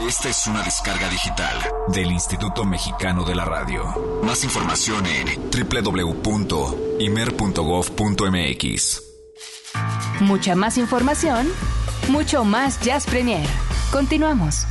Esta es una descarga digital del Instituto Mexicano de la Radio. Más información en www.imer.gov.mx. Mucha más información, mucho más Jazz Premier. Continuamos.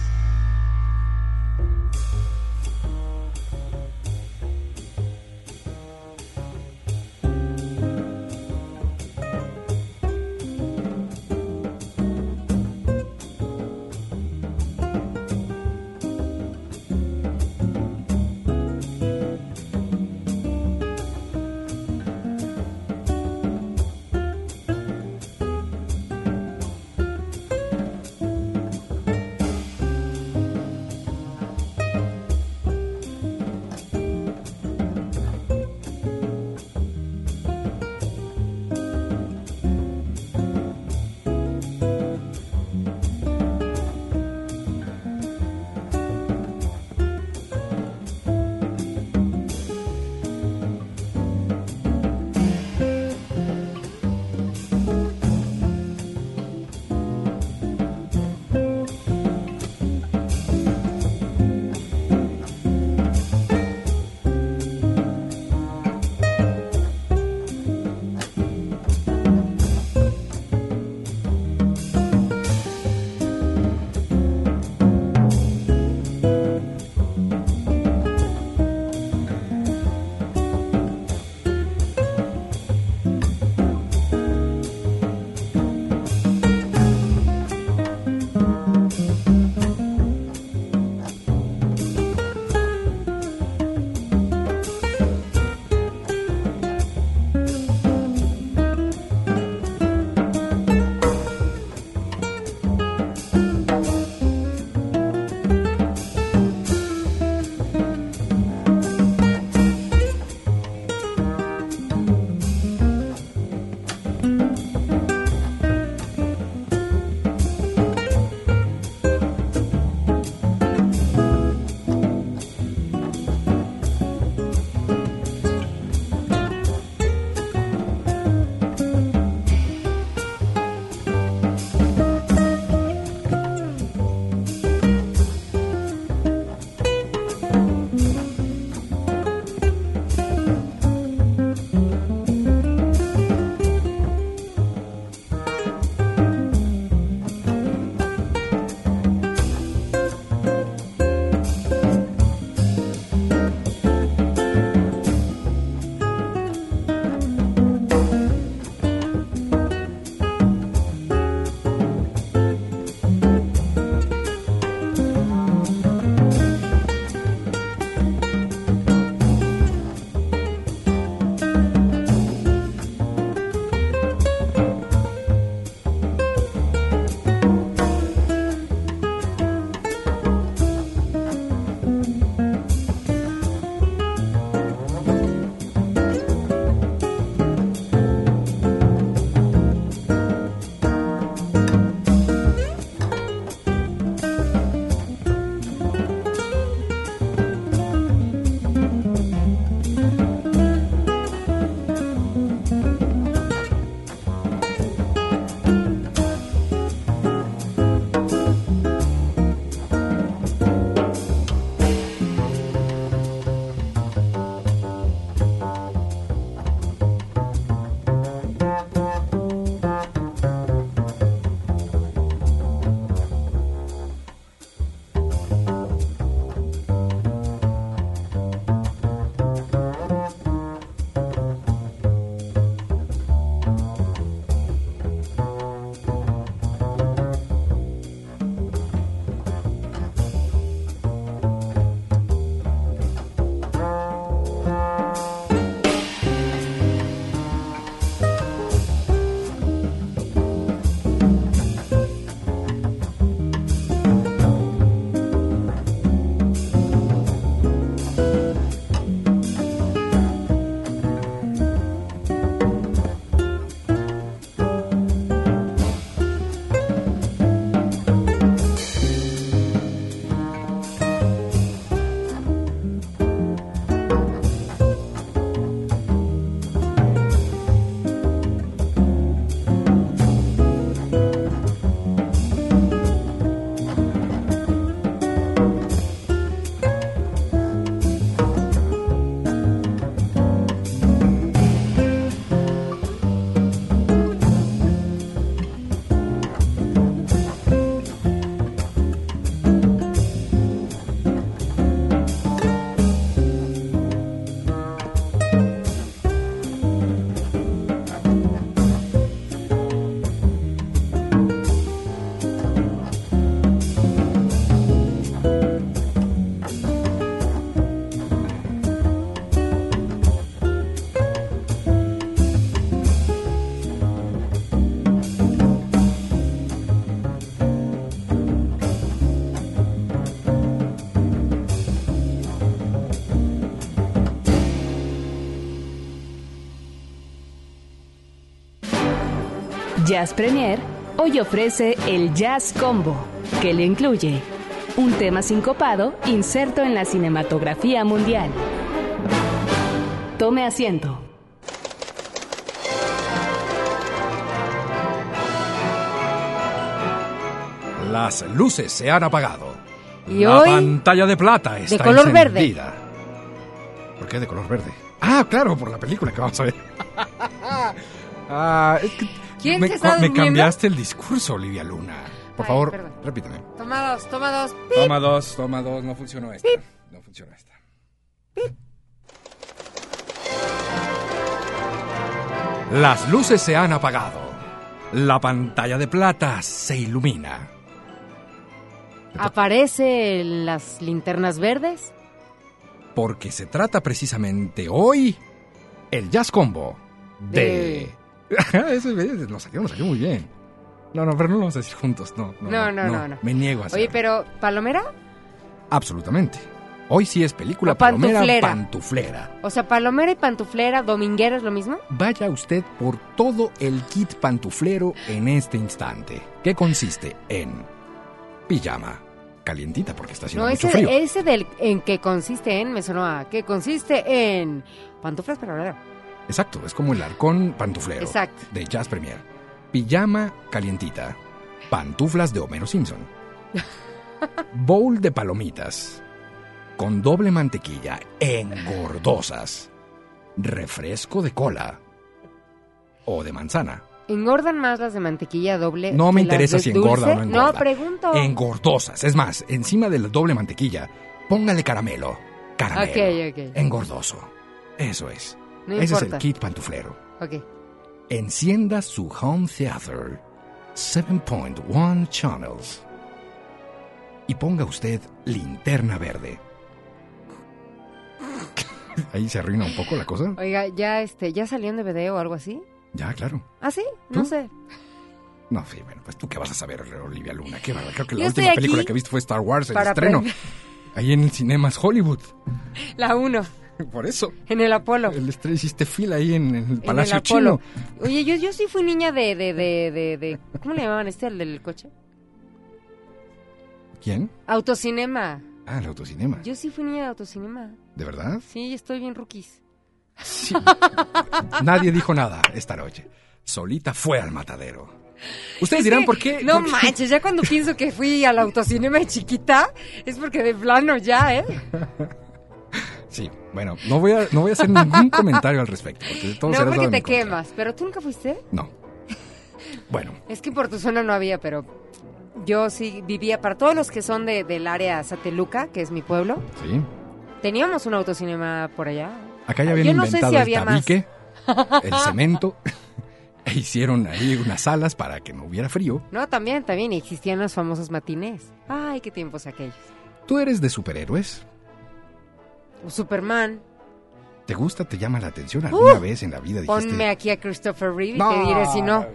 Jazz Premier hoy ofrece el Jazz Combo, que le incluye un tema sincopado inserto en la cinematografía mundial. Tome asiento. Las luces se han apagado. Y la hoy, pantalla de plata está color verde. ¿Por qué de color verde? Ah, claro, por la película que vamos a ver. ah, es que ¿Quién me, se está me cambiaste el discurso, Olivia Luna. Por Ay, favor, perdón. repíteme. Toma dos, toma dos. Toma dos, toma dos, no funcionó esta. No funcionó esta. Las luces se han apagado. La pantalla de plata se ilumina. Aparece en las linternas verdes. Porque se trata precisamente hoy el Jazz Combo de... Eso es- nos salió muy bien. No, no, pero no lo vamos a decir juntos, no. No, No, no, no, no. Me niego a hacerlo. Oye, pero ¿palomera? Absolutamente. Hoy sí es película O pantuflera. palomera pantuflera. O sea, palomera y pantuflera, dominguera es lo mismo. Vaya usted por todo el kit pantuflero en este instante, que consiste en pijama, calientita porque está haciendo No, mucho ese, frío. ese del en que consiste en, me sonó a que consiste en pantuflas palomera. Exacto, es como el arcón pantuflero Exacto. de Jazz Premier. Pijama calientita, pantuflas de Homero Simpson, bowl de palomitas, con doble mantequilla engordosas, refresco de cola o de manzana. ¿Engordan más las de mantequilla doble? No me que las interesa de si engorda o no engorda. No, pregunto. Engordosas. Es más, encima de la doble mantequilla, póngale caramelo. Caramelo. Ok, ok. Engordoso. Eso es. No Ese importa. es el kit pantuflero. Ok. Encienda su home theater 7.1 channels y ponga usted linterna verde. Ahí se arruina un poco la cosa. Oiga, ya este, ya salió en DVD o algo así. Ya, claro. ¿Ah, sí? No ¿Tú? sé. No, sí, bueno, pues tú qué vas a saber, Olivia Luna. Qué bárbaro. Creo que la Yo última película que viste fue Star Wars, el estreno. Ahí en el Cinemas Hollywood. La uno, Por eso. en el Apolo. El estreno hiciste fila ahí en, en el En Palacio el Apolo. Chino. Oye, yo, yo sí fui niña de, de, de, de, de- ¿Cómo le llamaban este, el del coche? ¿Quién? Autocinema. Ah, el autocinema. Yo sí fui niña de autocinema. ¿De verdad? Sí, estoy bien rookies. Sí. Nadie dijo nada esta noche. Solita fue al matadero. Ustedes dirán por qué. No manches, ya cuando pienso que fui al autocinema de chiquita, es porque de plano ya, ¿eh? Sí, bueno, no voy a, no voy a hacer ningún comentario al respecto. Porque todo No será porque te contra. quemas, pero tú nunca fuiste. No. Bueno, Es que por tu zona no había, pero yo sí vivía, para todos los que son de, del área Sateluca, que es mi pueblo, sí. teníamos un autocinema por allá. Acá ya habían Yo no sé inventado si el había más. tabique, el cemento, e hicieron ahí unas salas para que no hubiera frío. No, también, también existían los famosos matinés. Ay, qué tiempos aquellos. ¿Tú eres de superhéroes? Superman, ¿Te gusta, te llama la atención alguna vez en la vida? Dijiste, Uh, ponme aquí a Christopher Reeve y te diré si no.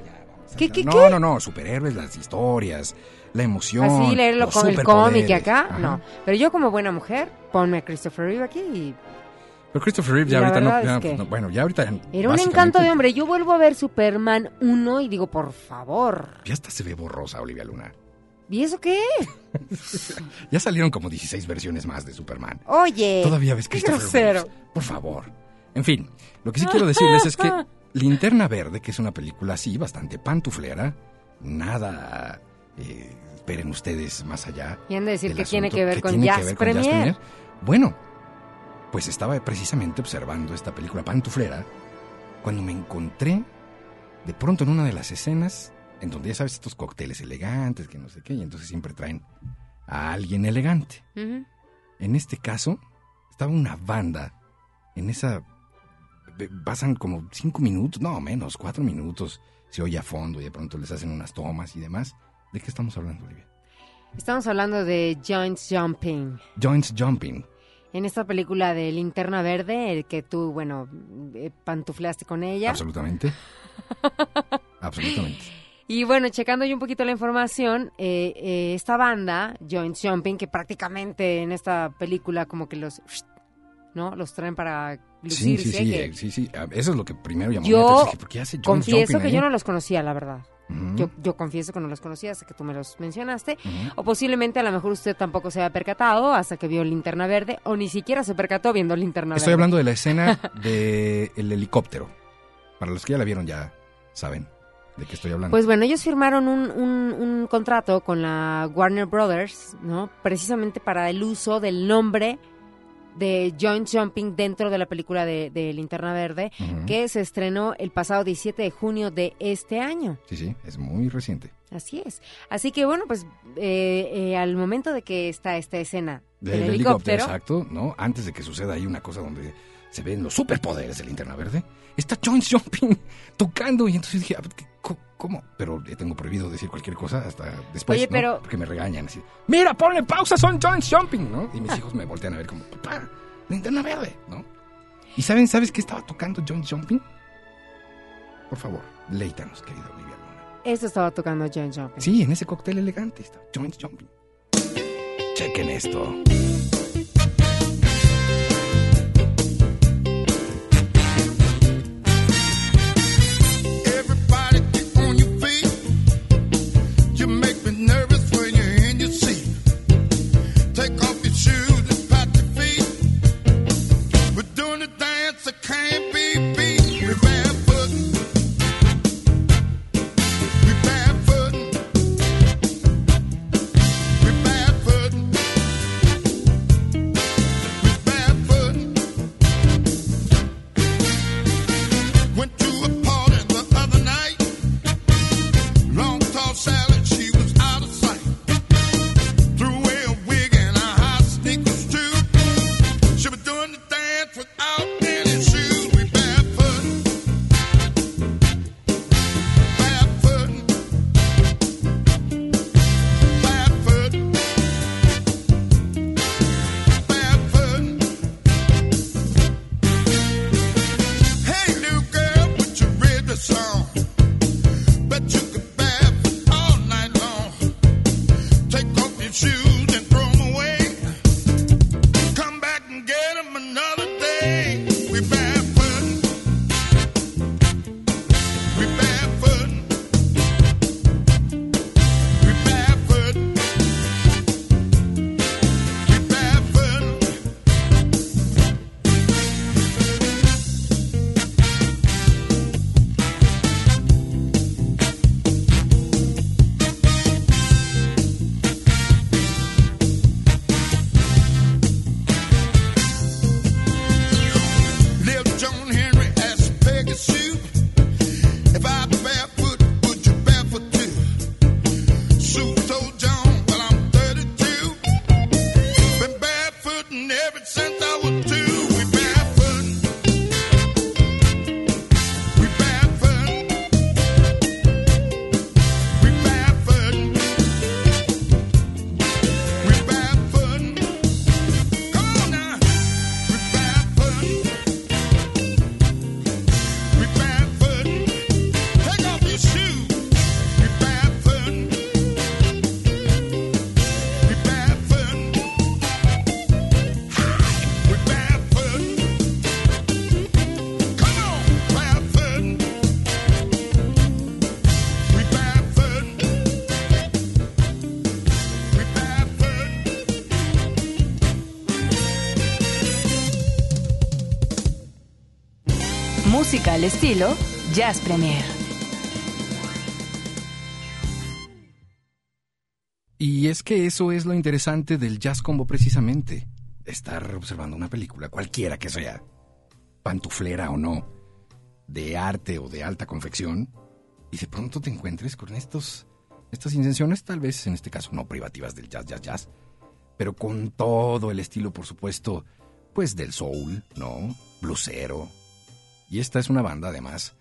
¿Qué, qué, no, qué? no, no, superhéroes, las historias, la emoción. Así leerlo los con el cómic acá, Ajá. no. Pero yo como buena mujer, ponme a Christopher Reeve aquí y Pero Christopher Reeve ya ahorita no. ya, no, bueno, ya ahorita. era un encanto de hombre. Yo vuelvo a ver Superman 1 y digo, por favor. Ya hasta se ve borrosa, Olivia Luna. ¿Y eso qué? Ya salieron como 16 versiones más de Superman. Oye. Todavía ves. Reeves. Por favor. En fin, lo que sí quiero decirles es que Linterna Verde, que es una película así, bastante pantuflera, nada. eh, esperen ustedes más allá. Y han de decir que tiene que ver que con que Jazz ver con Jazz Premier. Bueno, pues estaba precisamente observando esta película pantuflera cuando me encontré de pronto en una de las escenas en donde ya sabes estos cócteles elegantes, que no sé qué, y entonces siempre traen a alguien elegante. Ujú. En este caso, estaba una banda en esa... Pasan como cinco minutos, no menos, cuatro minutos. Se oye a fondo y de pronto les hacen unas tomas y demás. ¿De qué estamos hablando, Olivia? Estamos hablando de Joints Jumping. Joints Jumping. En esta película de Linterna Verde, el que tú, bueno, eh, pantufleaste con ella. Absolutamente. Absolutamente. Y bueno, checando yo un poquito la información, eh, eh, esta banda, Joints Jumping, que prácticamente en esta película como que los, ¿no? Los traen para Sí, lucirse. sí, sí, que eh, sí, sí. Ah, Eso es lo que primero llamó Yo mi ¿Por qué hace Joints confieso Jumping que ahí? yo no los conocía, la verdad. Yo, yo confieso que no los conocía hasta que tú me los mencionaste. O posiblemente a lo mejor usted tampoco se había percatado hasta que vio Linterna Verde o ni siquiera se percató viendo Linterna Estoy Verde. hablando de la escena del helicóptero. Para los que ya la vieron ya saben de qué estoy hablando. Pues bueno, ellos firmaron un, un- un contrato con la Warner Brothers, ¿no? Precisamente para el uso del nombre de Joint Jumping dentro de la película de, de Linterna Verde, que se estrenó el pasado 17 de junio de este año. Sí, sí, es muy reciente. Así es. Así que bueno, pues eh, eh, al momento de que está esta escena del, Del helicóptero, exacto, ¿no? Antes de que suceda ahí una cosa donde se ven los superpoderes de Linterna Verde, está Joint Jumping tocando y entonces dije, a ver, ¿qué- co- ¿cómo? Pero tengo prohibido decir cualquier cosa hasta después, Oye, ¿no? pero- Porque me regañan así, mira, ponle pausa, son Joint Jumping, ¿no? Y mis hijos me voltean a ver como, papá, Linterna Verde, ¿no? ¿Y saben, sabes qué estaba tocando Joint Jumping? Por favor, leítanos, querido Olivia Luna. esto estaba tocando Joint Jumping. Sí, en ese cóctel elegante está Joint Jumping. Chequen esto. Al estilo Jazz Premier. Y es que eso es lo interesante del jazz combo precisamente. Estar observando una película, cualquiera que sea, pantuflera o no, de arte o de alta confección, y de pronto te encuentres con estos, estas intenciones, tal vez en este caso no privativas del jazz, jazz, jazz, pero con todo el estilo, por supuesto, pues del soul, ¿no? Blusero. Y esta es una banda, además,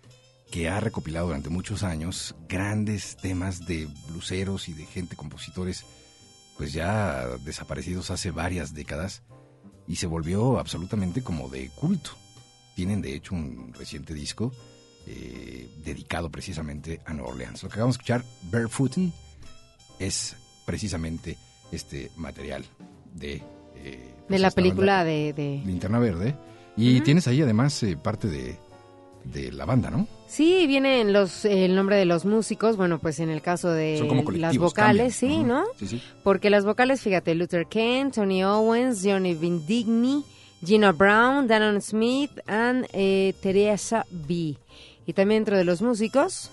que ha recopilado durante muchos años grandes temas de bluseros y de gente, compositores, pues ya desaparecidos hace varias décadas, y se volvió absolutamente como de culto. Tienen de hecho un reciente disco eh, dedicado precisamente a Nueva Orleans. Lo que acabamos de escuchar, Barefootin, es precisamente este material de... eh, pues de la banda. película de, de- Linterna Verde. Y tienes ahí además eh, parte de, de la banda, ¿no? Sí, vienen los, el nombre de los músicos, bueno, pues en el caso de las vocales, cambian. sí. ¿no? Sí, sí. Porque las vocales, fíjate, Luther Kent, Tony Owens, Johnny Vindigni, Gina Brown, Danon Smith and eh, Teresa B. Y también dentro de los músicos,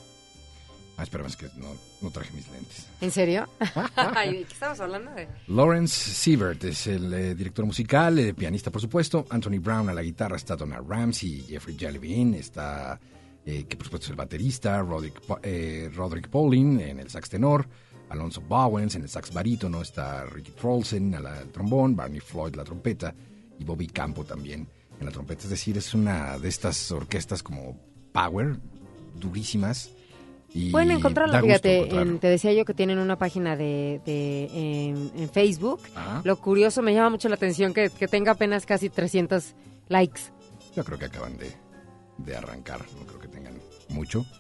Ah, espera, es que no, no traje mis lentes. ¿en serio? Ay, ¿De qué estamos hablando? De? Lawrence Siebert es el eh, director musical, eh, pianista por supuesto. Anthony Brown a la guitarra, está Donald Ramsey, Jeffrey Jellybean, está, eh, que por supuesto es el baterista, Roderick, Pa- eh, Roderick Paulin en el sax tenor, Alonso Bowens en el sax barítono, está Ricky la- al trombón, Barney Floyd la trompeta y Bobby Campo también en la trompeta. Es decir, es una de estas orquestas como power, durísimas. Y Pueden gusto fíjate, encontrarlo. en- te decía yo que tienen una página de, de- en, en Facebook. Ajá. Lo curioso, me llama mucho la atención que, que tenga apenas casi 300 likes. Yo creo que acaban de, de arrancar, no creo que tengan mucho.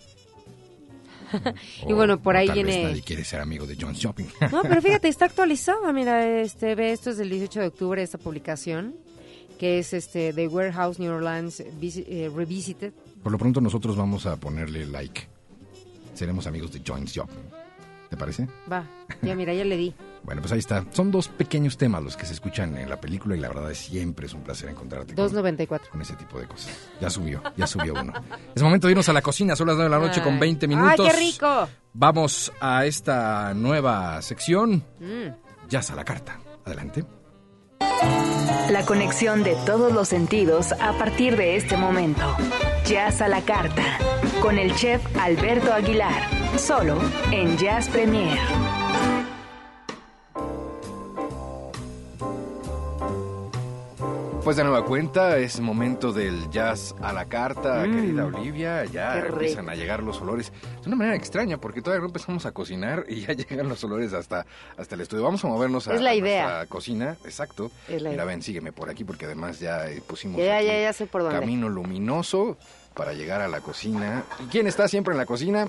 Y bueno, por o ahí tal vez viene- nadie quiere ser amigo de John Shopping. No, pero fíjate, está actualizada. Mira, este, ve, esto es del 18 de octubre, esta publicación, que es este The Warehouse New Orleans eh, Revisited. Por lo pronto nosotros vamos a ponerle like. Seremos amigos de John Shopping. ¿Te parece? Va, ya mira, ya le di. Bueno, pues ahí está. Son dos pequeños temas los que se escuchan en la película y la verdad es siempre es un placer encontrarte con, 2.94. con ese tipo de cosas. Ya subió, ya subió uno. Es momento de irnos a la cocina, son las 9 de la noche con Ay. 20 minutos. ¡Ay, qué rico! Vamos a esta nueva sección, Mm. Jazz a la carta. Adelante. La conexión de todos los sentidos a partir de este momento. Jazz a la carta. Con el chef Alberto Aguilar. Solo en Jazz Premier. Pues de nueva cuenta, es momento del jazz a la carta, querida Olivia. Ya Mm. Empiezan a llegar los olores de una manera extraña, porque todavía no empezamos a cocinar y ya llegan los olores hasta, hasta el estudio. Vamos a movernos a, Es la a idea. cocina, exacto. Es la Mira, idea. ven, sígueme por aquí, porque además ya eh, pusimos Ya, aquí ya, ya sé por dónde. camino luminoso para llegar a la cocina. ¿Y quién está siempre en la cocina?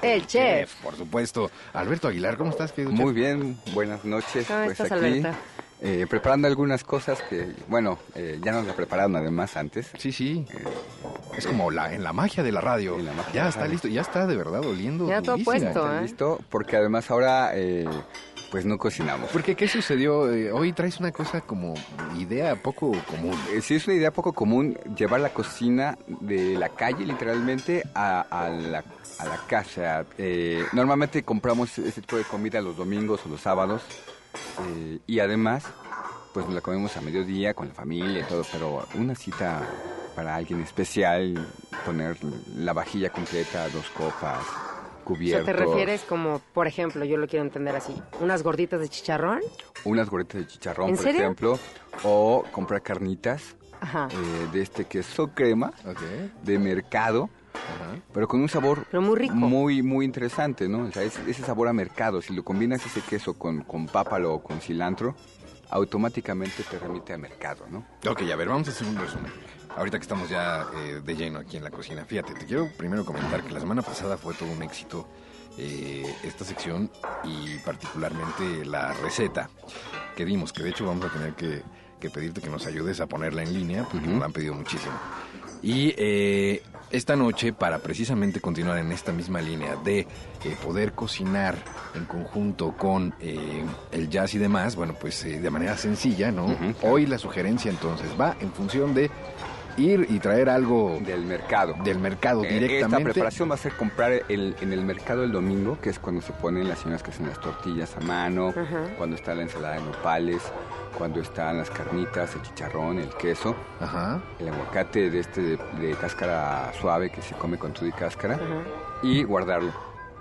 El chef. por supuesto. Alberto Aguilar, ¿cómo estás, querido Muy chef? bien, buenas noches. ¿Cómo pues estás, aquí Alberto? Eh, preparando algunas cosas que, bueno, eh, ya nos la prepararon además antes. Sí, sí. Eh, Es como la, en la magia de la radio. En la magia de ya la está radio. listo, ya está de verdad oliendo. Ya todo puesto, ¿está ¿eh? listo? Porque además ahora, eh, pues no cocinamos. Porque, ¿qué sucedió? Eh, hoy traes una cosa como idea poco común. Eh, Sí, es una idea poco común llevar la cocina de la calle, literalmente, a, a la, a la casa. Eh, normalmente compramos este tipo de comida los domingos o los sábados. Eh, y además, pues nos la comemos a mediodía con la familia y todo. Pero una cita para alguien especial, poner la vajilla completa, dos copas, O sea, cubiertos. ¿te refieres como, por ejemplo, yo lo quiero entender así, unas gorditas de chicharrón? Unas gorditas de chicharrón, ¿En por serio? ejemplo. O comprar carnitas Ajá. eh, de este queso crema de mercado. Ajá. pero con un sabor Pero muy rico. muy muy interesante, ¿no? O sea, es- ese sabor a mercado, si lo combinas ese queso con, con pápalo o con cilantro, automáticamente te remite a mercado, ¿no? Ok, a ver, vamos a hacer un resumen. Ahorita que estamos ya eh, de lleno aquí en la cocina. Fíjate, te quiero primero comentar que la semana pasada fue todo un éxito eh, esta sección y particularmente la receta que dimos, que de hecho vamos a tener que, que pedirte que nos ayudes a ponerla en línea porque nos la han pedido muchísimo. Y eh, esta noche, para precisamente continuar en esta misma línea de eh, poder cocinar en conjunto con eh, el jazz y demás, bueno, pues eh, de manera sencilla, ¿no? Ujú. Hoy la sugerencia entonces va en función de ir y traer algo Del mercado. del mercado Eh, directamente. Esta preparación va a ser comprar el- en el mercado el domingo, que es cuando se ponen las señoras que hacen las tortillas a mano, cuando está la ensalada de nopales, cuando están las carnitas, el chicharrón, el queso, el aguacate de este de, de cáscara suave que se come con todo y cáscara, y guardarlo.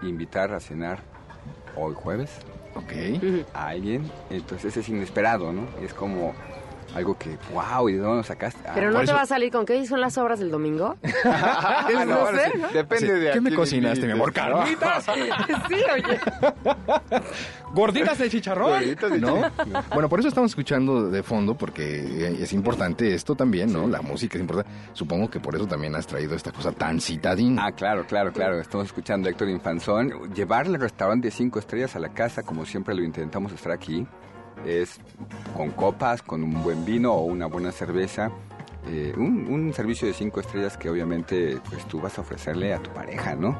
Invitar a cenar hoy jueves Ok. a alguien, entonces es inesperado, ¿no? Es como algo que, wow, ¿y de dónde lo sacaste? Ah, Pero por no te eso- va a salir con qué son las obras del domingo. ah, no, sé, sí, ¿no? Depende Sí, de a ¿Qué me cocinaste, mi amor? ¿Carnitas? sí, oye. ¿Gorditas de chicharrón? Gorditas de ¿No? chicharrón. Bueno, por eso estamos escuchando de fondo, porque es importante esto también, ¿no? La música es importante. Supongo que por eso también has traído esta cosa tan citadina. Ah, claro, claro, claro. Estamos escuchando a Héctor Infanzón. Llevarle el restaurante de cinco estrellas a la casa, como siempre lo intentamos estar aquí, es con copas, con un buen vino o una buena cerveza eh, un, un servicio de cinco estrellas que obviamente pues tú vas a ofrecerle a tu pareja, ¿no?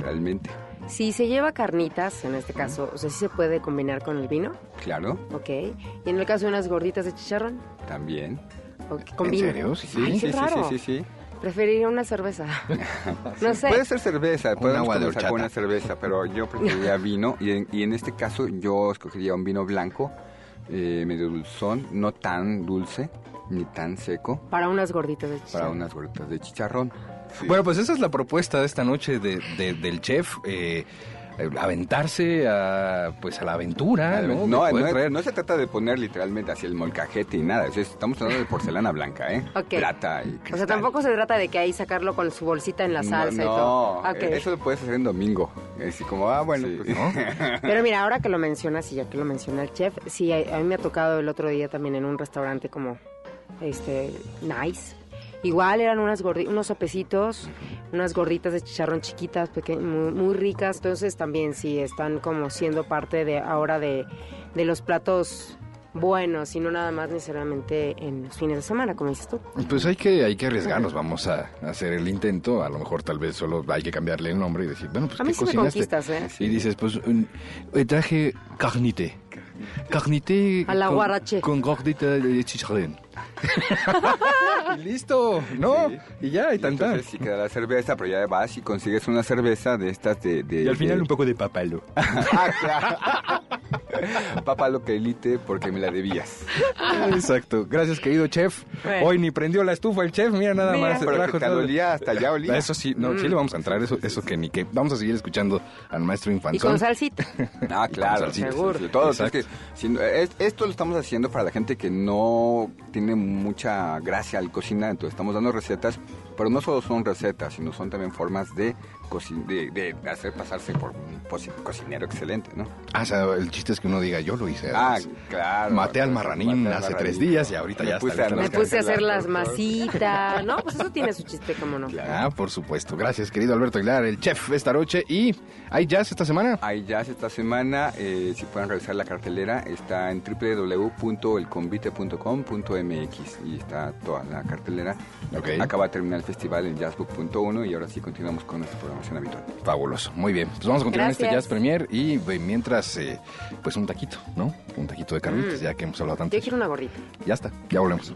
Realmente, Si se lleva carnitas, en este caso, o sea, sí se puede combinar con el vino, claro, ok. Y en el caso de unas gorditas de chicharrón, también. ok, con ¿En vino. serio? Sí, Ay, sí, qué sí, raro. sí, sí, sí. Preferiría una cerveza. no sé. Puede ser cerveza, podemos agua de comenzar con horchata. una cerveza, pero yo preferiría vino y en, y en este caso yo escogería un vino blanco, eh, medio dulzón, no tan dulce ni tan seco, Para unas gorditas de para chicharrón. unas gorditas de chicharrón. Sí. Bueno, pues esa es la propuesta de esta noche de, de- del chef. eh, aventarse a, pues a la aventura, ¿no? no, no, traer- no se trata de poner literalmente así el molcajete y nada, es- estamos hablando de porcelana blanca, ¿eh? Ok. Plata y O sea, cristal. tampoco se trata de que ahí sacarlo con su bolsita en la No, salsa y no, todo. Ok. eso lo puedes hacer en domingo. Así como, ah, bueno, pues, Pero mira, ahora que lo mencionas y ya que lo menciona el chef, sí, a, a mí me ha tocado el otro día también en un restaurante como, este, nice. Igual eran unas gordi- unos sopecitos, unas gorditas de chicharrón chiquitas, muy, muy ricas. Entonces también sí están como siendo parte de ahora de, de los platos buenos y no nada más necesariamente en los fines de semana, como dices tú. Pues hay que, hay que arriesgarnos, vamos a hacer el intento. A lo mejor tal vez solo hay que cambiarle el nombre y decir, bueno, pues A ¿qué mí sí me cocinaste? conquistas, ¿eh? Y dices, pues un- eh, traje carnite. Carnite A la con, guarache. con gordita de chicharrón. y listo, ¿no? Sí. Y ya, y Y tan tan. entonces sí queda la cerveza, pero ya vas y consigues una cerveza de estas de... de- Y al final de- un poco de papalo. ah, claro. Papá lo que elite porque me la debías. Exacto. Gracias, querido chef. Bueno. Hoy ni prendió la estufa el chef, mira nada Mira. más. se Pero trajo que te olía, hasta allá olía. Eso sí, no, sí le vamos a entrar, eso, eso que ni que. Vamos a seguir escuchando al maestro Y Infanzón. con salsita. Ah, claro, salsita. sí, Seguro. sí, sí, todo, es que, si no- es- esto lo estamos haciendo para la gente que no tiene mucha gracia al cocinar, entonces estamos dando recetas, pero no solo son recetas, sino son también formas de, de, de hacer pasarse por un cocinero excelente, ¿no? Ah, o sea, el chiste es que uno diga, yo lo hice. Ah, claro. Maté al marranín Maté al hace tres días y ahorita Me ya puse está a. Me puse a hacer las masitas. No, pues eso tiene su chiste, como no. Ah, por supuesto. Gracias, querido Alberto Aguilar, el chef esta noche. ¿Y hay jazz esta semana? Hay jazz esta semana, eh, si pueden revisar la cartelera, está en www.elconvite.com.mx y está toda la cartelera. Ok. Acaba de terminar el festival en jazzbook.1 y ahora sí continuamos con nuestra programación habitual. Fabuloso. Muy bien. Pues vamos a continuar este Gracias. jazz premier y mientras, eh, pues un taquito, ¿no? Un taquito de carnitas, ya que hemos hablado tanto. Yo quiero una gordita. Ya está, ya volvemos.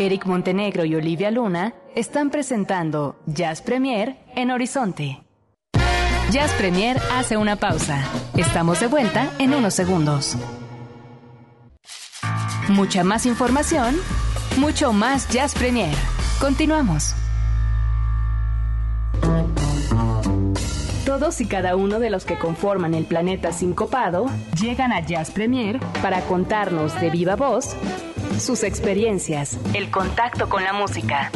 Eric Montenegro y Olivia Luna están presentando Jazz Premier en Horizonte. Jazz Premier hace una pausa. Estamos de vuelta en unos segundos. Mucha más información, mucho más Jazz Premier. Continuamos. Todos y cada uno de los que conforman el planeta sincopado llegan a Jazz Premier para contarnos de viva voz sus experiencias, el contacto con la música.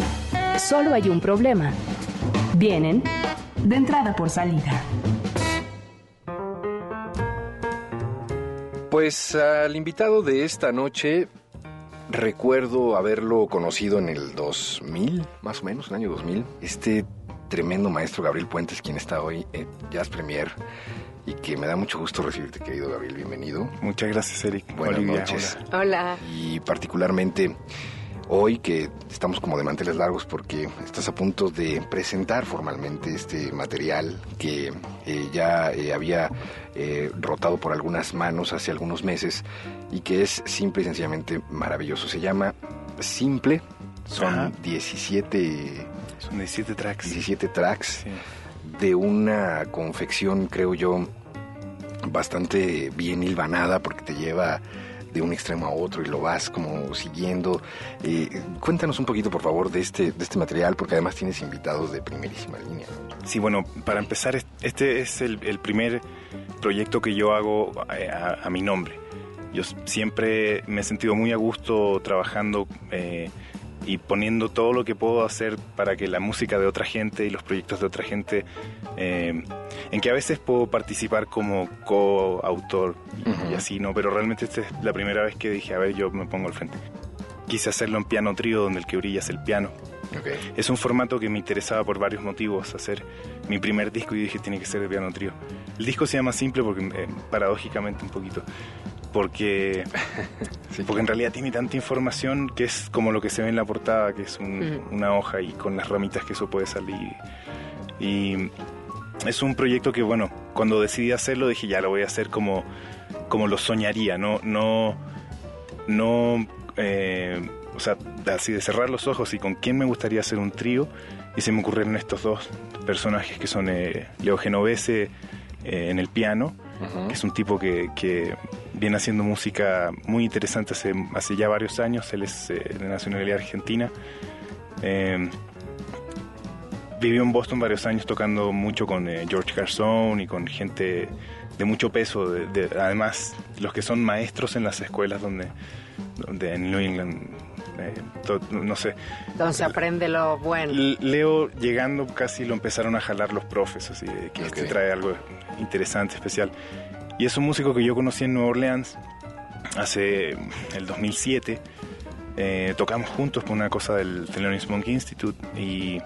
Solo hay un problema. Vienen de entrada por salida. Pues al invitado de esta noche recuerdo haberlo conocido en el 2000, más o menos, el año 2000. Este tremendo maestro Gabriel Puentes, quien está hoy en Jazz Premier y que me da mucho gusto recibirte, querido Gabriel. Bienvenido. Muchas gracias, Eric. Buenas Olivia, noches. hola. Hola. Y particularmente hoy que estamos como de manteles largos porque estás a punto de presentar formalmente este material que eh, ya eh, había eh, rotado por algunas manos hace algunos meses y que es simple y sencillamente maravilloso. Se llama Simple, son Ajá. 17, Son 17 tracks. 17 tracks Sí. De una confección, creo yo, bastante bien hilvanada porque te lleva de un extremo a otro y lo vas como siguiendo. Eh, cuéntanos un poquito, por favor, de este, de este material, porque además tienes invitados de primerísima línea. Sí, bueno, para empezar, es- este es el, primer proyecto que yo hago a, mi nombre. Yo siempre me he sentido muy a gusto trabajando eh, y poniendo todo lo que puedo hacer para que la música de otra gente y los proyectos de otra gente, eh, en que a veces puedo participar como coautor y, Ujú. y así, ¿no? Pero realmente esta es la primera vez que dije, a ver, yo me pongo al frente. Quise hacerlo en piano trío, donde el que brilla es el piano. Ok. Es un formato que me interesaba por varios motivos hacer mi primer disco y dije tiene que ser de piano trío. El disco se llama Simple porque eh, paradójicamente un poquito porque Sí. porque en realidad tiene tanta información que es como lo que se ve en la portada que es un- una hoja y con las ramitas que eso puede salir. Y es un proyecto que bueno cuando decidí hacerlo dije ya lo voy a hacer como como lo soñaría no no no eh, o sea así de cerrar los ojos y con quién me gustaría hacer un trío y se me ocurrieron estos dos personajes que son eh, Leo Genovese eh, en el piano Ujú. que es un tipo que, que viene haciendo música muy interesante hace, hace ya varios años. Él es eh, de nacionalidad argentina. Eh, vivió en Boston varios años tocando mucho con eh, George Garzón y con gente de mucho peso. de- de- además, los que son maestros en las escuelas donde, donde en New England, eh, to- no sé, Donde se aprende lo bueno. Leo llegando casi lo empezaron a jalar los profes, así de que este Ok. trae algo interesante, especial. Y es un músico que yo conocí en Nueva Orleans hace el 2007. Eh, tocamos juntos por una cosa del Thelonious Monk Institute y,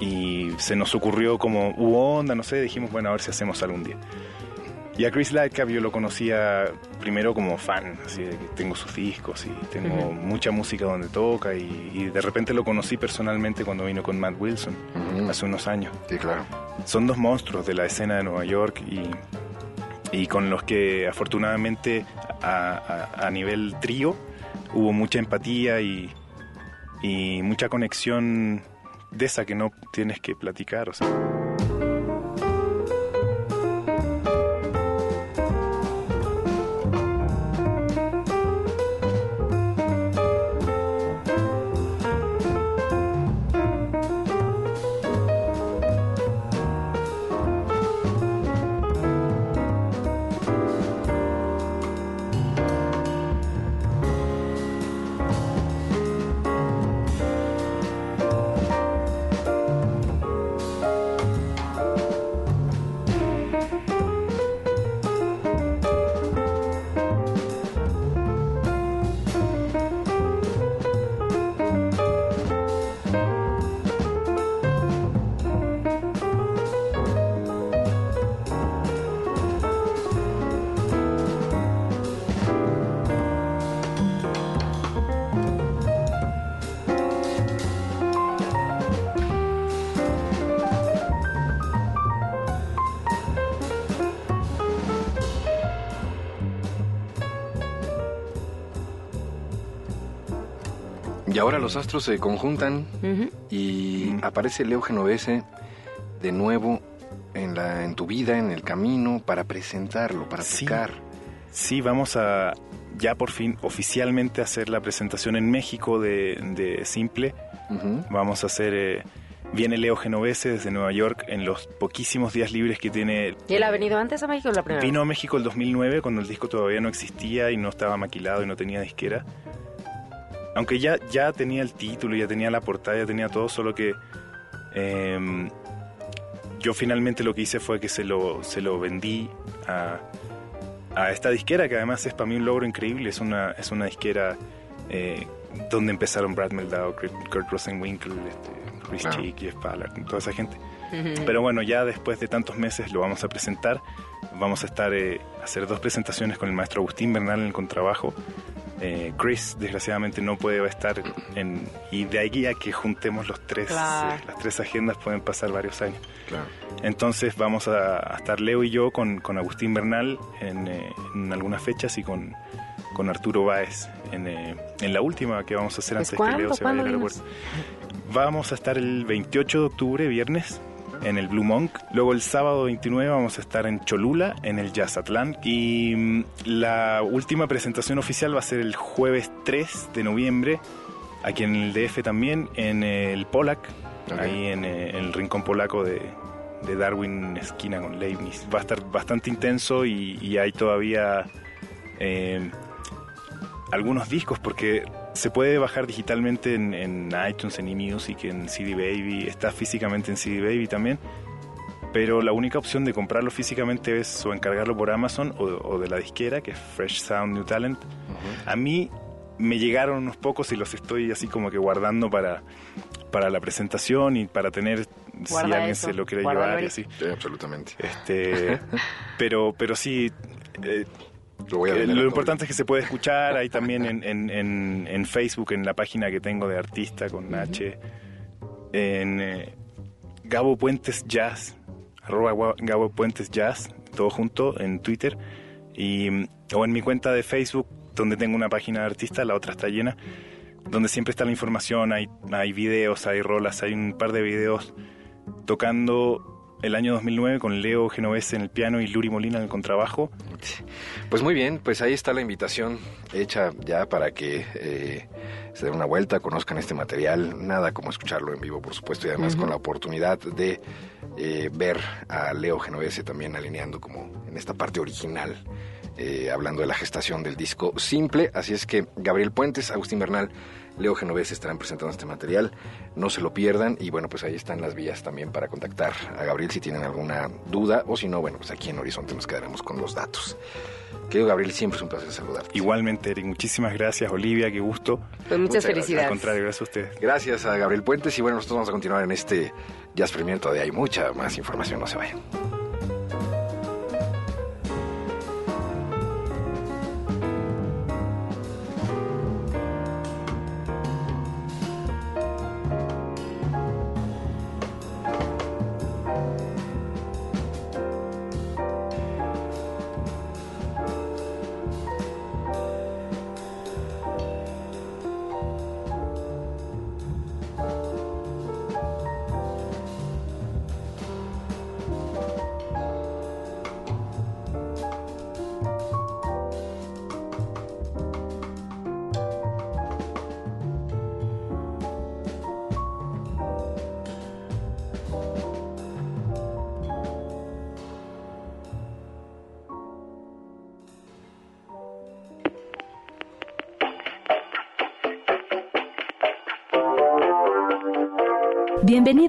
y se nos ocurrió como, hubo onda, no sé, dijimos, bueno, a ver si hacemos algún día. Y a Chris Lightcap yo lo conocía primero como fan, así de que tengo sus discos y tengo mucha música donde toca y, y de repente lo conocí personalmente cuando vino con Matt Wilson hace unos años. Sí, claro. Son dos monstruos de la escena de Nueva York y, y con los que afortunadamente a, a- a nivel trío hubo mucha empatía y, y mucha conexión de esa que no tienes que platicar. O sea. Y ahora los astros se conjuntan y aparece Leo Genovese de nuevo en, la, en tu vida, en el camino, para presentarlo, para Sí. tocar. Sí, vamos a ya por fin oficialmente hacer la presentación en México de, de Simple. Vamos a hacer... eh, viene Leo Genovese desde Nueva York en los poquísimos días libres que tiene. ¿Y él ha venido antes a México o la primera Vino a? México el 2009 cuando el disco todavía no existía y no estaba maquilado y no tenía disquera. Aunque ya, ya tenía el título, ya tenía la portada, ya tenía todo, solo que em, yo finalmente lo que hice fue que se lo, se lo vendí a, a esta disquera, que además es para mí un logro increíble. Es una, es una disquera eh, donde empezaron Brad Meldau, Kurt, Kurt Rosenwinkel, este, Chris Claro. Cheek, Jeff Ballard, toda esa gente. Pero bueno, ya después de tantos meses lo vamos a presentar. Vamos a estar eh, a hacer dos presentaciones con el maestro Agustín Bernal en el contrabajo. Eh, Chris, desgraciadamente, no puede estar en. Y de ahí a que juntemos los tres, Claro. eh, las tres agendas pueden pasar varios años. Claro. Entonces vamos a, a estar Leo y yo con, con Agustín Bernal en, eh, en algunas fechas y con, con Arturo Báez en, eh, en la última que vamos a hacer Pues, antes que Leo se vaya al ¿Cuándo aeropuerto. Vamos a estar el 28 de octubre, viernes, en el Blue Monk. Luego el sábado 29 vamos a estar en Cholula, en el Jazzatlán. Y mm, la última presentación oficial va a ser el jueves 3 de noviembre, aquí en el DF también, en el Polak, ahí en, eh, en el rincón polaco de, de Darwin, esquina con Leibniz. Va a estar bastante intenso y, y hay todavía eh, algunos discos porque se puede bajar digitalmente en, en iTunes, en eMusic, en CD Baby, está físicamente en CD Baby también. Pero la única opción de comprarlo físicamente es o encargarlo por Amazon o, o de la disquera, que es Fresh Sound New Talent. A mí me llegaron unos pocos y los estoy así como que guardando para, para la presentación y para tener, si alguien eso, se lo quiere llevar y así. Sí, absolutamente. Este, pero, pero sí, eh, Lo voy a eh, lo importante es que se puede escuchar ahí también en, en, en, en Facebook, en la página que tengo de artista con H, en eh, Gabo Puentes Jazz, arroba Gabo Puentes Jazz, todo junto en Twitter, y, o en mi cuenta de Facebook, donde tengo una página de artista, la otra está llena, donde siempre está la información, hay, hay videos, hay rolas, hay un par de videos tocando el año 2009 con Leo Genovese en el piano y Luri Molina en el contrabajo. Pues muy bien, pues ahí está la invitación hecha ya para que eh, se den una vuelta, conozcan este material, nada como escucharlo en vivo, por supuesto, y además con la oportunidad de eh, ver a Leo Genovese también alineando como en esta parte original, eh, hablando de la gestación del disco simple. Así es que Gabriel Puentes, Agustín Bernal, Leo Genovese estarán presentando este material, no se lo pierdan y bueno, pues ahí están las vías también para contactar a Gabriel si tienen alguna duda o si no, bueno, pues aquí en Horizonte nos quedaremos con los datos. Querido Gabriel, siempre es un placer saludarte. Igualmente, Eric, muchísimas gracias, Olivia, qué gusto. Pues muchas, Muchas gracias. Al felicidades. contrario, gracias a ustedes. Gracias a Gabriel Puentes y bueno, nosotros vamos a continuar en este Jazz Premier, todavía hay mucha más información, no se vayan.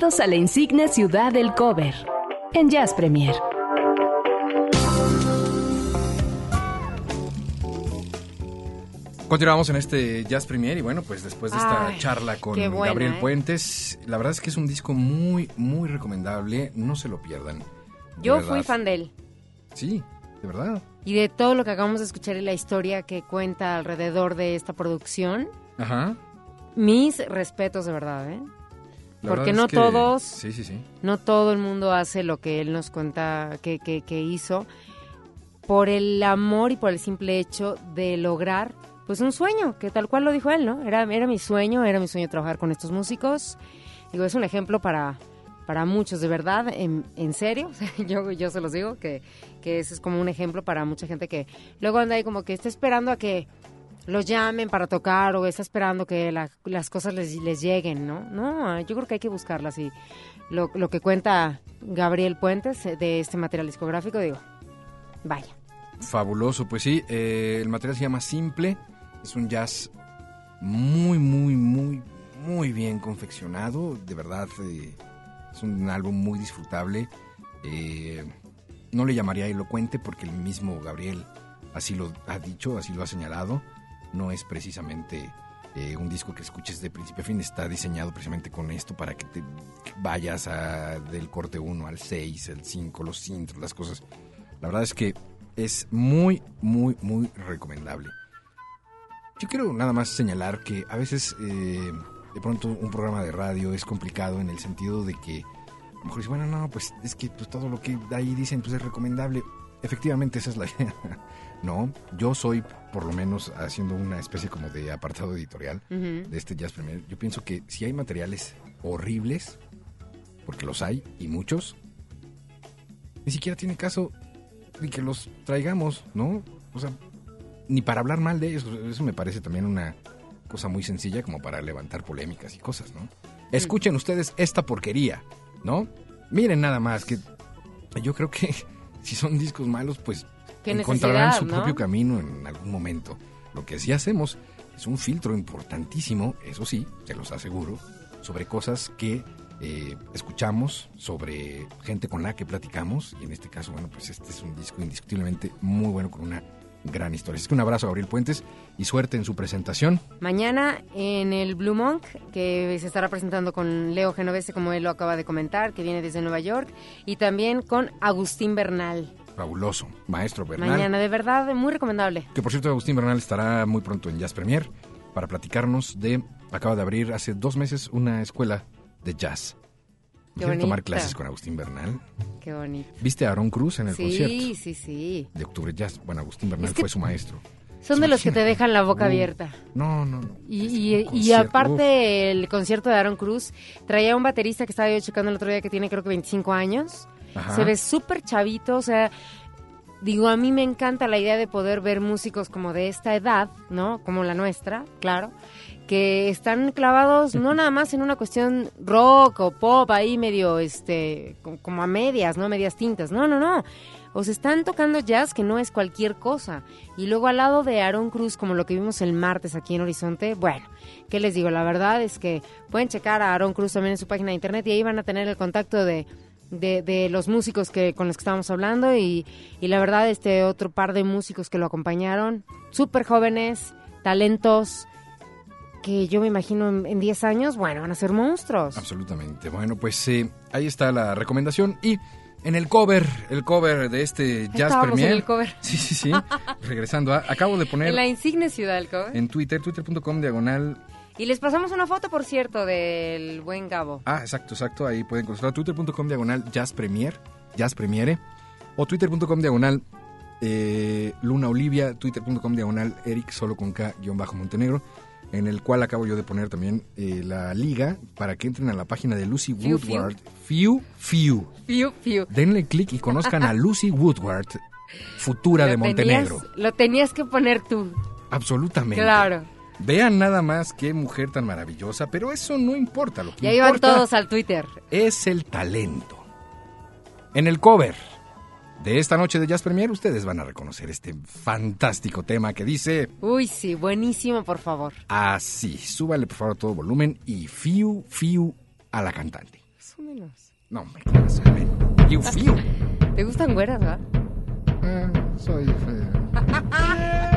Bienvenidos a la insigne ciudad del cover en Jazz Premier. Continuamos en este Jazz Premier y bueno, pues después de esta Ay, charla con buena, Gabriel ¿eh? Puentes, la verdad es que es un disco muy, muy recomendable, no se lo pierdan. Yo verdad. fui fan de él. Sí, de verdad. Y de todo lo que acabamos de escuchar y la historia que cuenta alrededor de esta producción, Ajá. mis respetos de verdad, ¿eh? La Porque no es que- todos- Sí, sí, sí. No todo el mundo hace lo que él nos cuenta que, que- que hizo por el amor y por el simple hecho de lograr pues un sueño, que tal cual lo dijo él, ¿no? Era, era mi sueño, era mi sueño trabajar con estos músicos. Digo, es un ejemplo para, para muchos, de verdad, en, en serio. Yo, yo se los digo, que, que ese es como un ejemplo para mucha gente que luego anda ahí como que está esperando a que los llamen para tocar o está esperando que la- las cosas les, les lleguen, ¿no? No, yo creo que hay que buscarlas y lo, lo que cuenta Gabriel Puentes eh, de este material discográfico, digo, vaya. Fabuloso, pues sí, eh, el material se llama Simple, es un jazz muy, muy, muy, muy bien confeccionado, de verdad eh, es un álbum muy disfrutable, no le llamaría elocuente porque el mismo Gabriel así lo ha dicho, así lo ha señalado, no es precisamente eh, un disco que escuches de principio a fin, está diseñado precisamente con esto para que te vayas del corte 1 al 6, el 5, los intros, las cosas. La verdad es que es muy, muy, muy recomendable. Yo quiero nada más señalar que a veces eh, de pronto un programa de radio es complicado en el sentido de que a lo mejor dice, bueno, no, pues es que pues, todo lo que ahí dicen pues es recomendable. Efectivamente, esa es la idea. No, yo soy por lo menos haciendo una especie como de apartado editorial de este Jazz Premier. Yo pienso que si hay materiales horribles, porque los hay y muchos, ni siquiera tiene caso ni que los traigamos, ¿no? O sea, ni para hablar mal de ellos. Eso me parece también una cosa muy sencilla como para levantar polémicas y cosas, ¿no? Escuchen ustedes esta porquería, ¿no? Miren nada más que yo creo que si son discos malos, pues encontrarán su ¿no? propio camino en algún momento. Lo que sí hacemos es un filtro importantísimo, eso sí, te los aseguro, sobre cosas que eh, escuchamos, sobre gente con la que platicamos, y en este caso, bueno, pues este es un disco indiscutiblemente muy bueno con una gran historia. Así que un abrazo a Gabriel Puentes y suerte en su presentación. Mañana en el Blue Monk, que se estará presentando con Leo Genovese, como él lo acaba de comentar, que viene desde Nueva York, y también con Agustín Bernal. Fabuloso, maestro Bernal. Mañana, de verdad, muy recomendable. Que por cierto, Agustín Bernal estará muy pronto en Jazz Premier para platicarnos de. Acaba de abrir hace dos meses una escuela de jazz. ¿Quieren tomar clases con Agustín Bernal? Qué bonito. ¿Viste a Aaron Cruz en el sí, concierto sí, sí. de Octubre Jazz? Bueno, Agustín Bernal Es que- fue su maestro. Son de los que te dejan la boca Uh, abierta. No, no, no. Y, y- aparte el concierto de Aaron Cruz traía un baterista que estaba yo checando el otro día que tiene creo que 25 años. Ajá. Se ve súper chavito, o sea, digo, a mí me encanta la idea de poder ver músicos como de esta edad, ¿no? Como la nuestra, claro, que están clavados no nada más en una cuestión rock o pop ahí medio, este, co- como a medias, ¿no? Medias tintas. No, no, no. O se están tocando jazz que no es cualquier cosa. Y luego al lado de Aaron Cruz, como lo que vimos el martes aquí en Horizonte, bueno, ¿qué les digo? La verdad es que pueden checar a Aaron Cruz también en su página de internet y ahí van a tener el contacto de, de, de los músicos que con los que estábamos hablando y, y la verdad este otro par de músicos que lo acompañaron, súper jóvenes, talentos, que yo me imagino en en 10 años, bueno, van a ser monstruos. Absolutamente. Bueno, pues eh, ahí está la recomendación. Y en el cover, el cover de este Jazz Premier. en el cover. Sí, sí, sí. Regresando, a- acabo de poner En la insigne ciudad del cover. en Twitter, twitter.com diagonal. Y les pasamos una foto, por cierto, del buen Gabo. Ah, exacto, exacto. Ahí pueden consultar twitter.com diagonal Jazz Premier, Jazz Premiere. O twitter.com diagonal eh, Luna Olivia, twitter.com diagonal Eric, solo con K, guion bajo Montenegro. En el cual acabo yo de poner también eh, la liga para que entren a la página de Lucy Woodward. Fiu, fiu. Fiu, fiu. Denle clic y conozcan a Lucy Woodward, futura Lo de Montenegro. tenías- lo tenías que poner tú. Absolutamente. Claro. Vean nada más qué mujer tan maravillosa, pero eso no importa. Lo que Ya iban todos al Twitter. es el talento. En el cover de esta noche de Jazz Premier, ustedes van a reconocer este fantástico tema que dice Uy, sí, buenísimo, por favor. así. Súbale por favor todo volumen y fiu, fiu a la cantante. Más o menos. No, me quedas ven. Fiu, fiu. ¿Te gustan güeras, verdad? Ah, soy feo.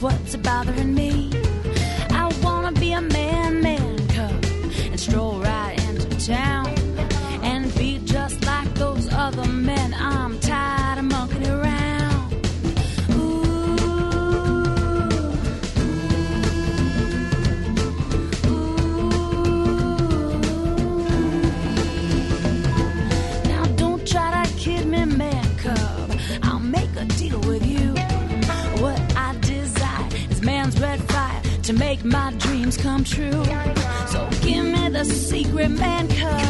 what's bothering me. I wanna be a man, man cub, and stroll right into town come true. So give me the secret, man cub.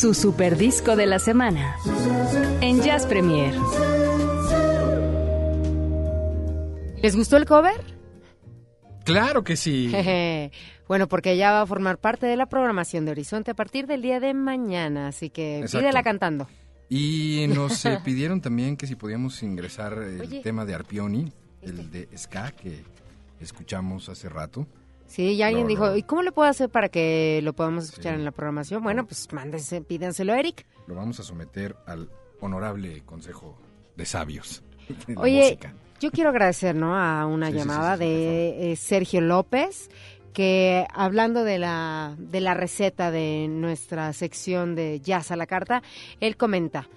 Su super disco de la semana. En Jazz Premier. ¿Les gustó el cover? Claro que sí. Jeje. Bueno, porque ya va a formar parte de la programación de Horizonte a partir del día de mañana, así que Exacto. pídela cantando. Y nos eh, pidieron también que si podíamos ingresar el Oye. tema de Arpioni, el de Ska que escuchamos hace rato. Sí, ya alguien No, dijo, no. ¿y cómo le puedo hacer para que lo podamos escuchar Sí. en la programación? Bueno, pues mándense, pídanselo a Eric. Lo vamos a someter al honorable Consejo de Sabios. de la Oye, música. yo quiero agradecer, ¿no? A una Sí, llamada sí, de eh, Sergio López, que hablando de la, de la receta de nuestra sección de Jazz a la Carta, él comenta,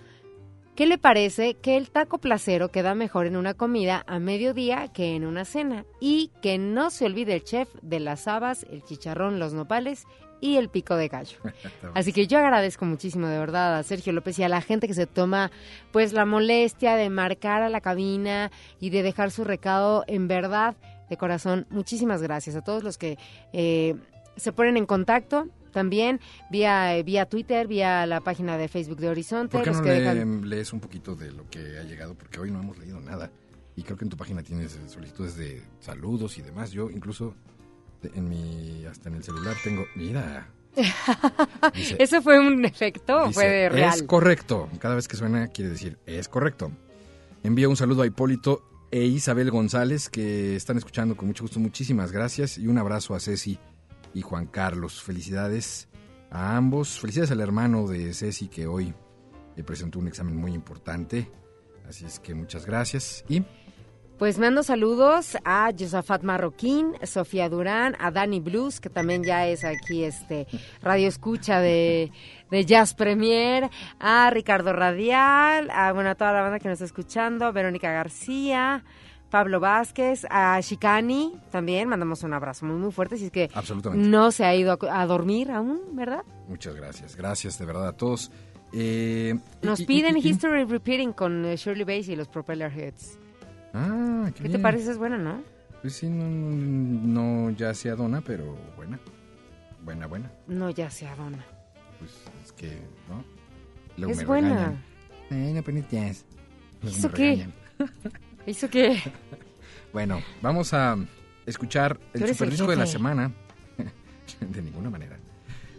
¿qué le parece que el taco placero queda mejor en una comida a mediodía que en una cena? Y que no se olvide el chef de las habas, el chicharrón, los nopales y el pico de gallo. Así que yo agradezco muchísimo de verdad a Sergio López y a la gente que se toma pues la molestia de marcar a la cabina y de dejar su recado en verdad de corazón. Muchísimas gracias a todos los que eh, se ponen en contacto también vía eh, vía Twitter, vía la página de Facebook de Horizonte, ¿Por qué no que le- dejan lees un poquito de lo que ha llegado? Porque hoy no hemos leído nada. Y creo que en tu página tienes eh, solicitudes de saludos y demás. Yo incluso en mi hasta en el celular tengo, mira, Dice- ¿Eso fue un efecto Dice, fue de real? Es correcto. Cada vez que suena quiere decir es correcto. Envío un saludo a Hipólito e Isabel González que están escuchando con mucho gusto. Muchísimas gracias y un abrazo a Ceci y Juan Carlos. Felicidades a ambos. Felicidades al hermano de Ceci que hoy le presentó un examen muy importante. Así es que muchas gracias. Y Pues mando saludos a Josafat Marroquín, Sofía Durán, a Dani Blues, que también ya es aquí este radio escucha de, Jazz Premier, a Ricardo Radial, a bueno, a toda la banda que nos está escuchando, Verónica García, Pablo Vázquez, a Shikani también, mandamos un abrazo muy muy fuerte, si es que Absolutamente. no se ha ido a, a dormir aún, ¿verdad? muchas gracias. Gracias de verdad a todos. Eh, Nos y- piden y- y- History Repeating con eh, Shirley Bassey y los Propeller Heads. Ah, qué, ¿Qué te parece? Es buena, ¿no? Pues sí, no, no ya sea dona, pero buena. Buena, buena. No, ya se adona. Pues es que, ¿no? Luego Es me buena. no. ¿Hizo qué? Bueno, vamos a escuchar el superdisco de la semana. de ninguna manera.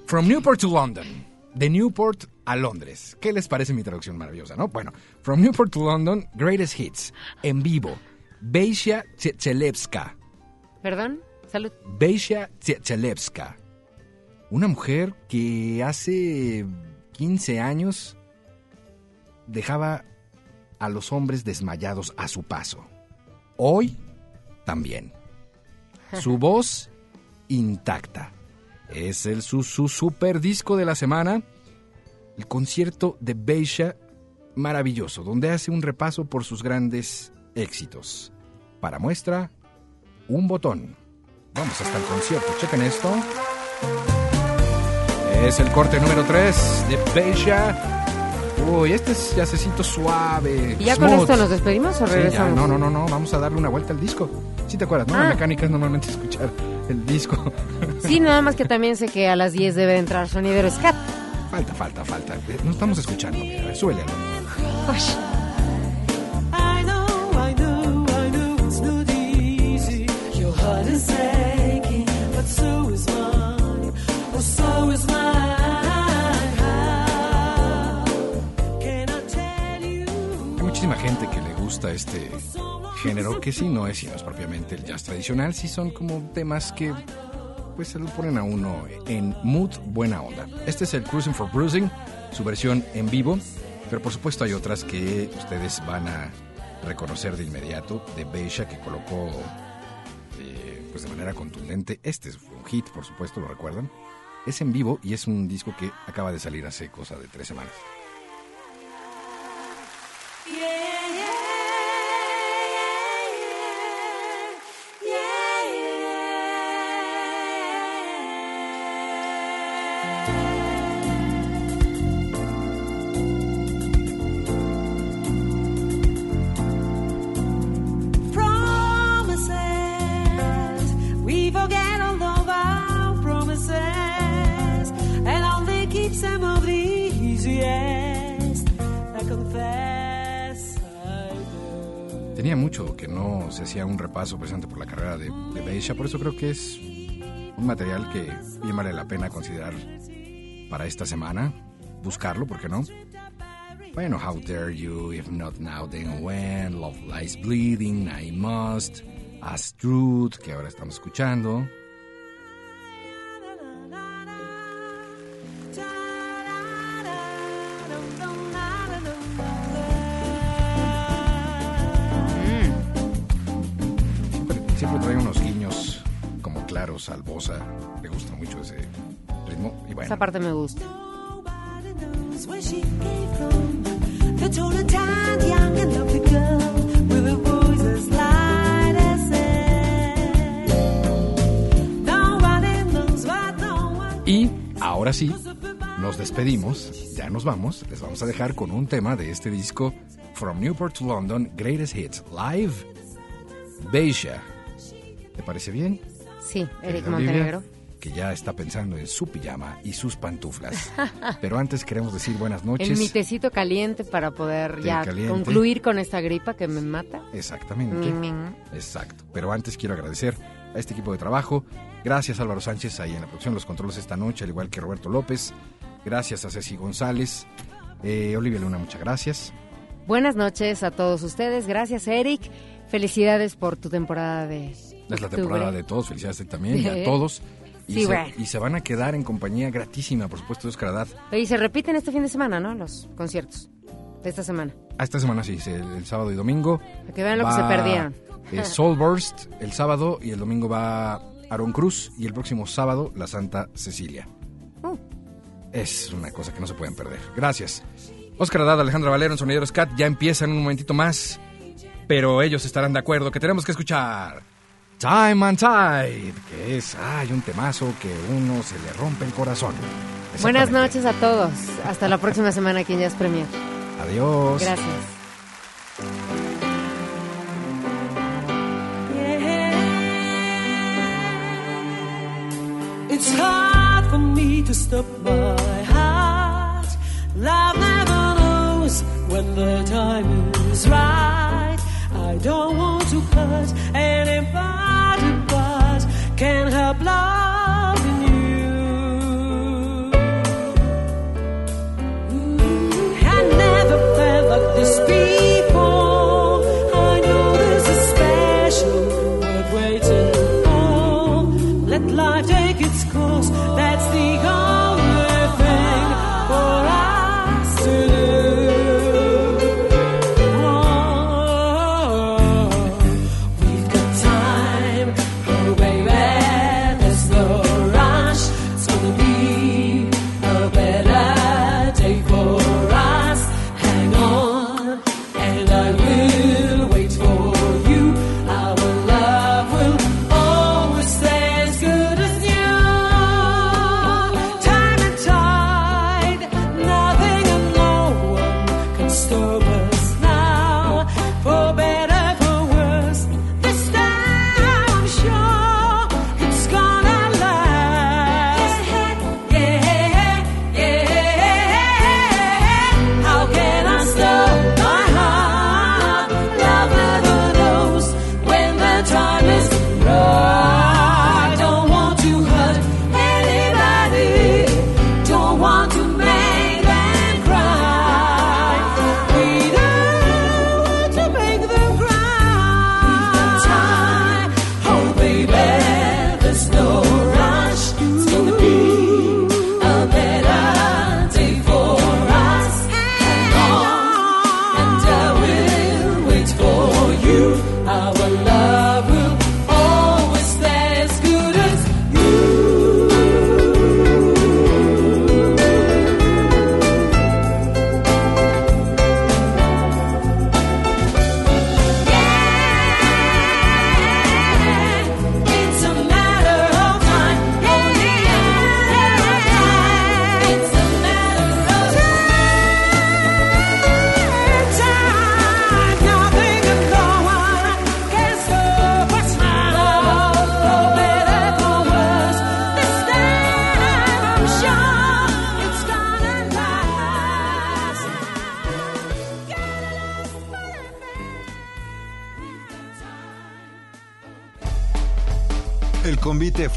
From Newport to London. De Newport a Londres. ¿Qué les parece mi traducción maravillosa, no? Bueno, From Newport to London, Greatest Hits. En vivo. Beisha Tselewska. ¿Perdón? Salud. Beisha Tselewska. Una mujer que hace 15 años dejaba a los hombres desmayados a su paso. Hoy también. Su voz intacta. Es el su, su super disco de la semana. El concierto de Beisha maravilloso, donde hace un repaso por sus grandes éxitos. Para muestra, un botón. Vamos hasta el concierto. Chequen esto. Es el corte número 3 de Beisha. Uy, este es yacecito suave. ¿Y ya con esto nos despedimos o Sí, ya, regresamos? no, no, no, no, vamos a darle una vuelta al disco. ¿Sí te acuerdas? No, la Ah. mecánica es normalmente escuchar el disco. Sí, nada más que también sé que a las 10 debe entrar sonidero scat. falta, falta, falta. No estamos escuchando. Mira, súbele al que sí no es, si no es propiamente el jazz tradicional, sí son como temas que pues se lo ponen a uno en mood buena onda. Este es el Cruising for Bruising, su versión en vivo, pero por supuesto hay otras que ustedes van a reconocer de inmediato, de Beisha que colocó eh, pues de manera contundente. Este fue un hit, por supuesto, lo recuerdan. Es en vivo y es un disco que acaba de salir hace cosa de tres semanas. Yeah, mucho que no se hacía un repaso presente por la carrera de, de Beisha, por eso creo que es un material que bien vale la pena considerar para esta semana, buscarlo, ¿por qué no? Bueno, How Dare You, If Not Now Then When, Love Lies Bleeding, I Must, As Truth, que ahora estamos escuchando. Trae unos guiños como claros al bossa, me gusta mucho ese ritmo y bueno. Esa parte me gusta. Y ahora sí, nos despedimos, ya nos vamos, les vamos a dejar con un tema de este disco From Newport to London, Greatest Hits Live, Beisha. ¿Te parece bien? Sí, Eric Montenegro. Olivia, que ya está pensando en su pijama y sus pantuflas. Pero antes queremos decir buenas noches. El mitecito caliente para poder Té ya caliente. concluir con esta gripa que me mata. Exactamente. Mm. Exacto. Pero antes quiero agradecer a este equipo de trabajo. Gracias Álvaro Sánchez ahí en la producción de los controles esta noche, al igual que Roberto López. Gracias a Ceci González. Eh, Olivia Luna, muchas gracias. Buenas noches a todos ustedes. Gracias, Eric. Felicidades por tu temporada de. Es la temporada de todos, felicidades también y a todos. Y, Sí, se, y se van a quedar en compañía gratísima, por supuesto, de Oscar Haddad. Y se repiten este fin de semana, ¿no? Los conciertos de esta semana. Ah, esta semana sí, se- el, sábado y domingo. Para que vean lo que Va, se perdieron. eh, Soulburst el sábado y el domingo va Aaron Cruz y el próximo sábado la Santa Cecilia. Uh. Es una cosa que no se pueden perder. Gracias. Oscar Haddad, Alejandra Valero en Sonideros Cat ya empiezan un momentito más, pero ellos estarán de acuerdo que tenemos que escuchar Time and Tide, que es, ay, un temazo que uno se le rompe el corazón. Buenas noches a todos. Hasta la próxima semana aquí en Jazz Premier. Adiós. Gracias. It's hard for me to stop my heart. Love never knows when the time is right. I don't want to hurt anybody, fly.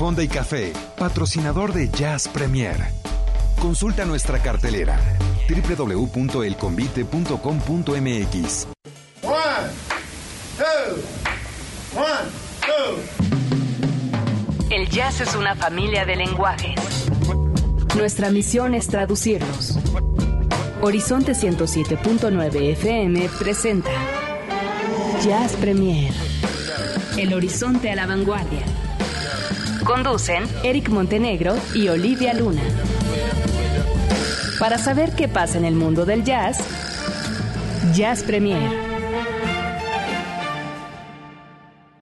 Fonda y Café, patrocinador de Jazz Premier. Consulta nuestra cartelera www.elconvite.com.mx. One, two, one, two. El jazz es una familia de lenguajes. Nuestra misión es traducirlos. Horizonte 107.9 FM presenta Jazz Premier. El horizonte a la vanguardia. Conducen Eric Montenegro y Olivia Luna. Para saber qué pasa en el mundo del jazz, Jazz Premier.